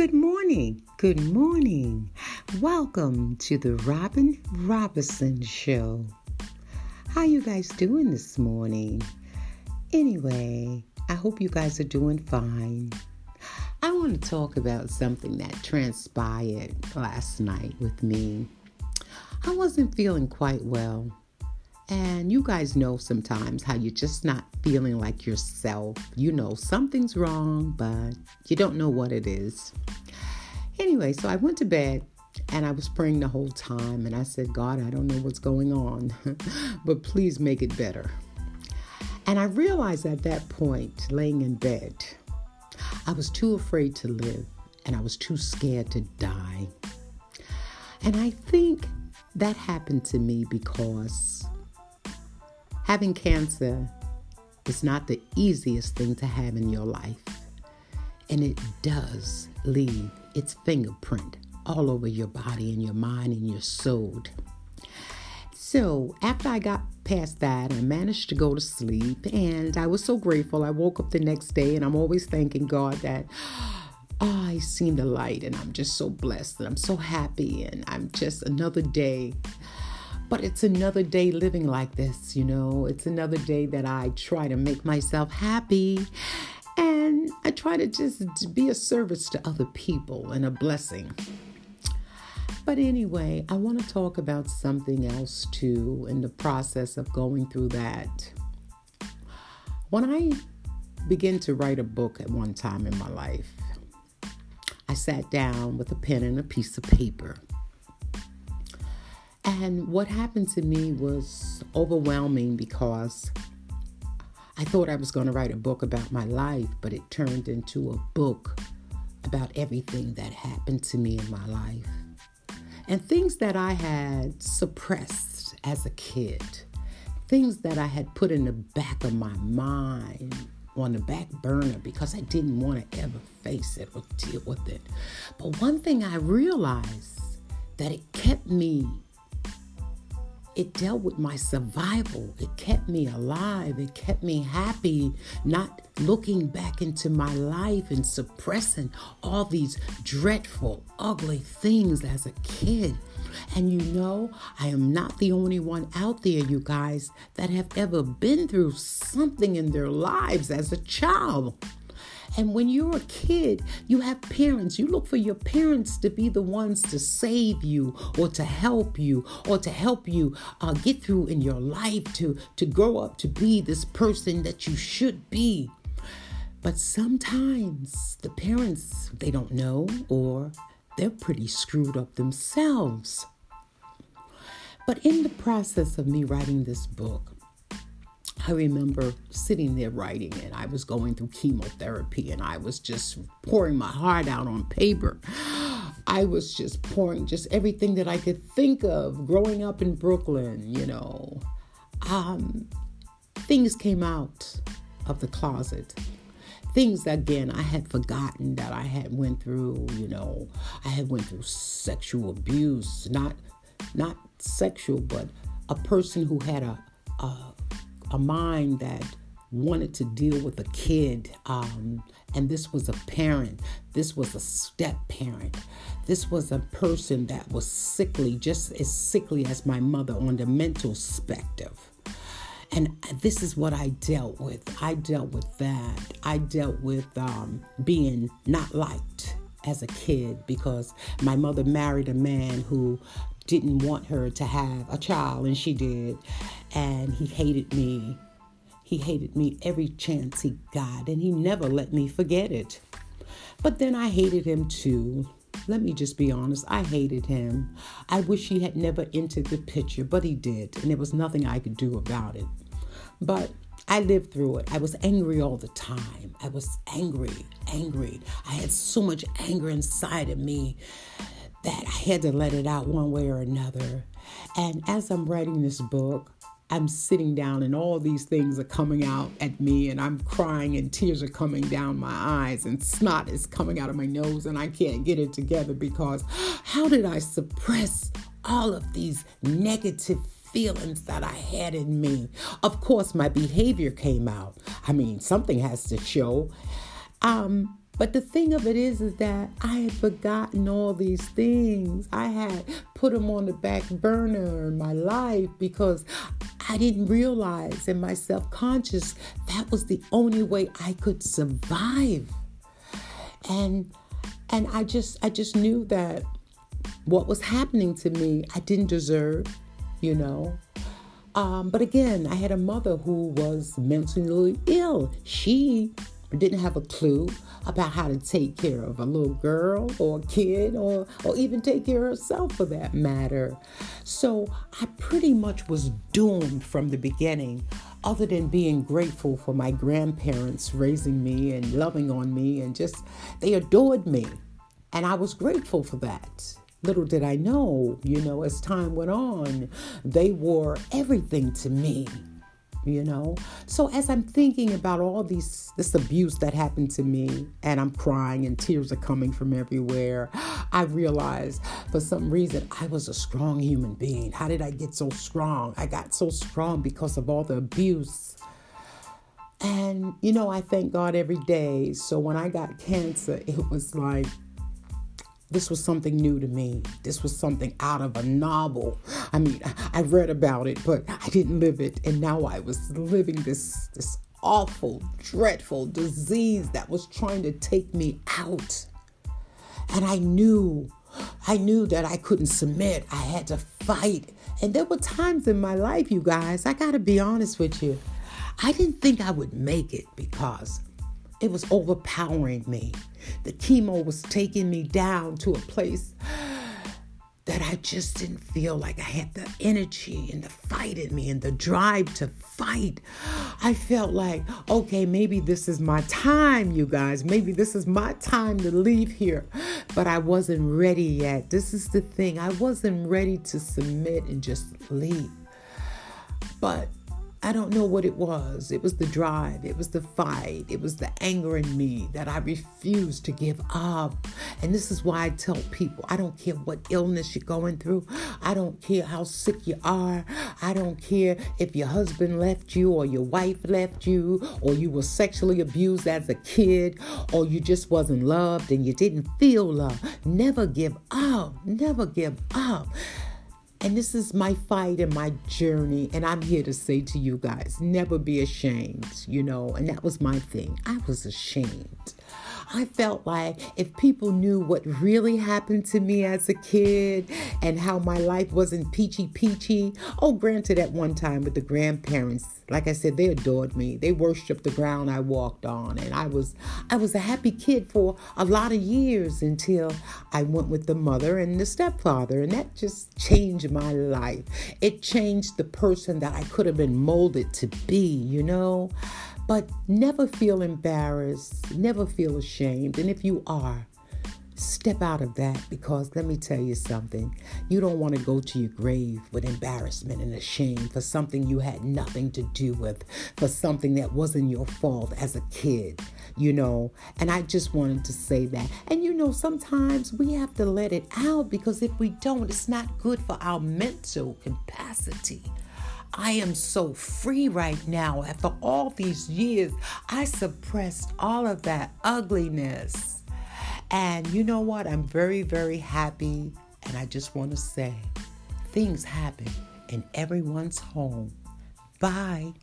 Good morning. Good morning. Welcome to the Robin Robinson Show. How you guys doing this morning? Anyway, I hope you guys are doing fine. I want to talk about something that transpired last night with me. I wasn't feeling quite well. And you guys know sometimes how you're just not feeling like yourself. You know something's wrong, but you don't know what it is. Anyway, so I went to bed and I was praying the whole time. And I said, God, I don't know what's going on, but please make it better. And I realized at that point, laying in bed, I was too afraid to live and I was too scared to die. And I think that happened to me because Having cancer is not the easiest thing to have in your life, and it does leave its fingerprint all over your body and your mind and your soul. So, after I got past that, I managed to go to sleep, and I was so grateful. I woke up the next day, and I'm always thanking God that. Ah, oh, I seen the light, and I'm just so blessed, and I'm so happy, and I'm just another day but it's another day living like this, you know. It's another day that I try to make myself happy and I try to just be a service to other people and a blessing. But anyway, I want to talk about something else too in the process of going through that. When I began to write a book at one time in my life, I sat down with a pen and a piece of paper and what happened to me was overwhelming because I thought I was going to write a book about my life, but it turned into a book about everything that happened to me in my life and things that I had suppressed as a kid, things that I had put in the back of my mind on the back burner because I didn't want to ever face it or deal with it. But one thing I realized that it kept me it dealt with my survival. It kept me alive. It kept me happy, not looking back into my life and suppressing all these dreadful, ugly things as a kid. And you know, I am not the only one out there, you guys, that have ever been through something in their lives as a child. And when you're a kid, you have parents. You look for your parents to be the ones to save you or to help you or to help you uh, get through in your life to, to grow up to be this person that you should be. But sometimes the parents, they don't know or they're pretty screwed up themselves. But in the process of me writing this book, I remember sitting there writing, and I was going through chemotherapy, and I was just pouring my heart out on paper. I was just pouring just everything that I could think of growing up in Brooklyn, you know. Um, things came out of the closet. Things again I had forgotten that I had went through, you know. I had went through sexual abuse, not not sexual, but a person who had a, a a mind that wanted to deal with a kid. Um, and this was a parent, this was a step parent, this was a person that was sickly, just as sickly as my mother on the mental spectrum. And this is what I dealt with. I dealt with that. I dealt with um, being not liked as a kid because my mother married a man who didn't want her to have a child, and she did. And he hated me. He hated me every chance he got, and he never let me forget it. But then I hated him too. Let me just be honest, I hated him. I wish he had never entered the picture, but he did, and there was nothing I could do about it. But I lived through it. I was angry all the time. I was angry, angry. I had so much anger inside of me that I had to let it out one way or another. And as I'm writing this book, I'm sitting down and all these things are coming out at me and I'm crying and tears are coming down my eyes and snot is coming out of my nose and I can't get it together because how did I suppress all of these negative feelings that I had in me? Of course, my behavior came out. I mean, something has to show. Um, But the thing of it is, is that I had forgotten all these things. I had put them on the back burner in my life because I didn't realize in my self-conscious that was the only way I could survive. And and I just I just knew that what was happening to me I didn't deserve, you know. Um, but again, I had a mother who was mentally ill. She didn't have a clue about how to take care of a little girl or a kid or, or even take care of herself for that matter. So I pretty much was doomed from the beginning, other than being grateful for my grandparents raising me and loving on me and just they adored me. And I was grateful for that. Little did I know, you know, as time went on, they were everything to me you know? So as i'm thinking about all these this abuse that happened to me and i'm crying and tears are coming from everywhere i realized for some reason i was a strong human being. How did i get so strong? I got so strong because of all the abuse. And you know i thank god every day. So when i got cancer it was like this was something new to me. This was something out of a novel. I mean, I read about it, but I didn't live it. And now I was living this this awful, dreadful disease that was trying to take me out. And I knew, I knew that I couldn't submit. I had to fight. And there were times in my life, you guys, I got to be honest with you. I didn't think I would make it because it was overpowering me. The chemo was taking me down to a place that I just didn't feel like I had the energy and the fight in me and the drive to fight. I felt like, okay, maybe this is my time, you guys. Maybe this is my time to leave here. But I wasn't ready yet. This is the thing. I wasn't ready to submit and just leave. But I don't know what it was. It was the drive, it was the fight, it was the anger in me that I refused to give up. And this is why I tell people I don't care what illness you're going through, I don't care how sick you are, I don't care if your husband left you or your wife left you or you were sexually abused as a kid or you just wasn't loved and you didn't feel love. Never give up, never give up. And this is my fight and my journey. And I'm here to say to you guys never be ashamed, you know. And that was my thing. I was ashamed. I felt like if people knew what really happened to me as a kid and how my life wasn't peachy peachy. Oh, granted, at one time with the grandparents, like I said, they adored me. They worshiped the ground I walked on, and I was I was a happy kid for a lot of years until I went with the mother and the stepfather, and that just changed my life. It changed the person that I could have been molded to be, you know. But never feel embarrassed, never feel ashamed. And if you are, step out of that because let me tell you something. You don't want to go to your grave with embarrassment and shame for something you had nothing to do with, for something that wasn't your fault as a kid, you know. And I just wanted to say that. And you know, sometimes we have to let it out because if we don't, it's not good for our mental capacity. I am so free right now. After all these years, I suppressed all of that ugliness. And you know what? I'm very, very happy. And I just want to say things happen in everyone's home. Bye.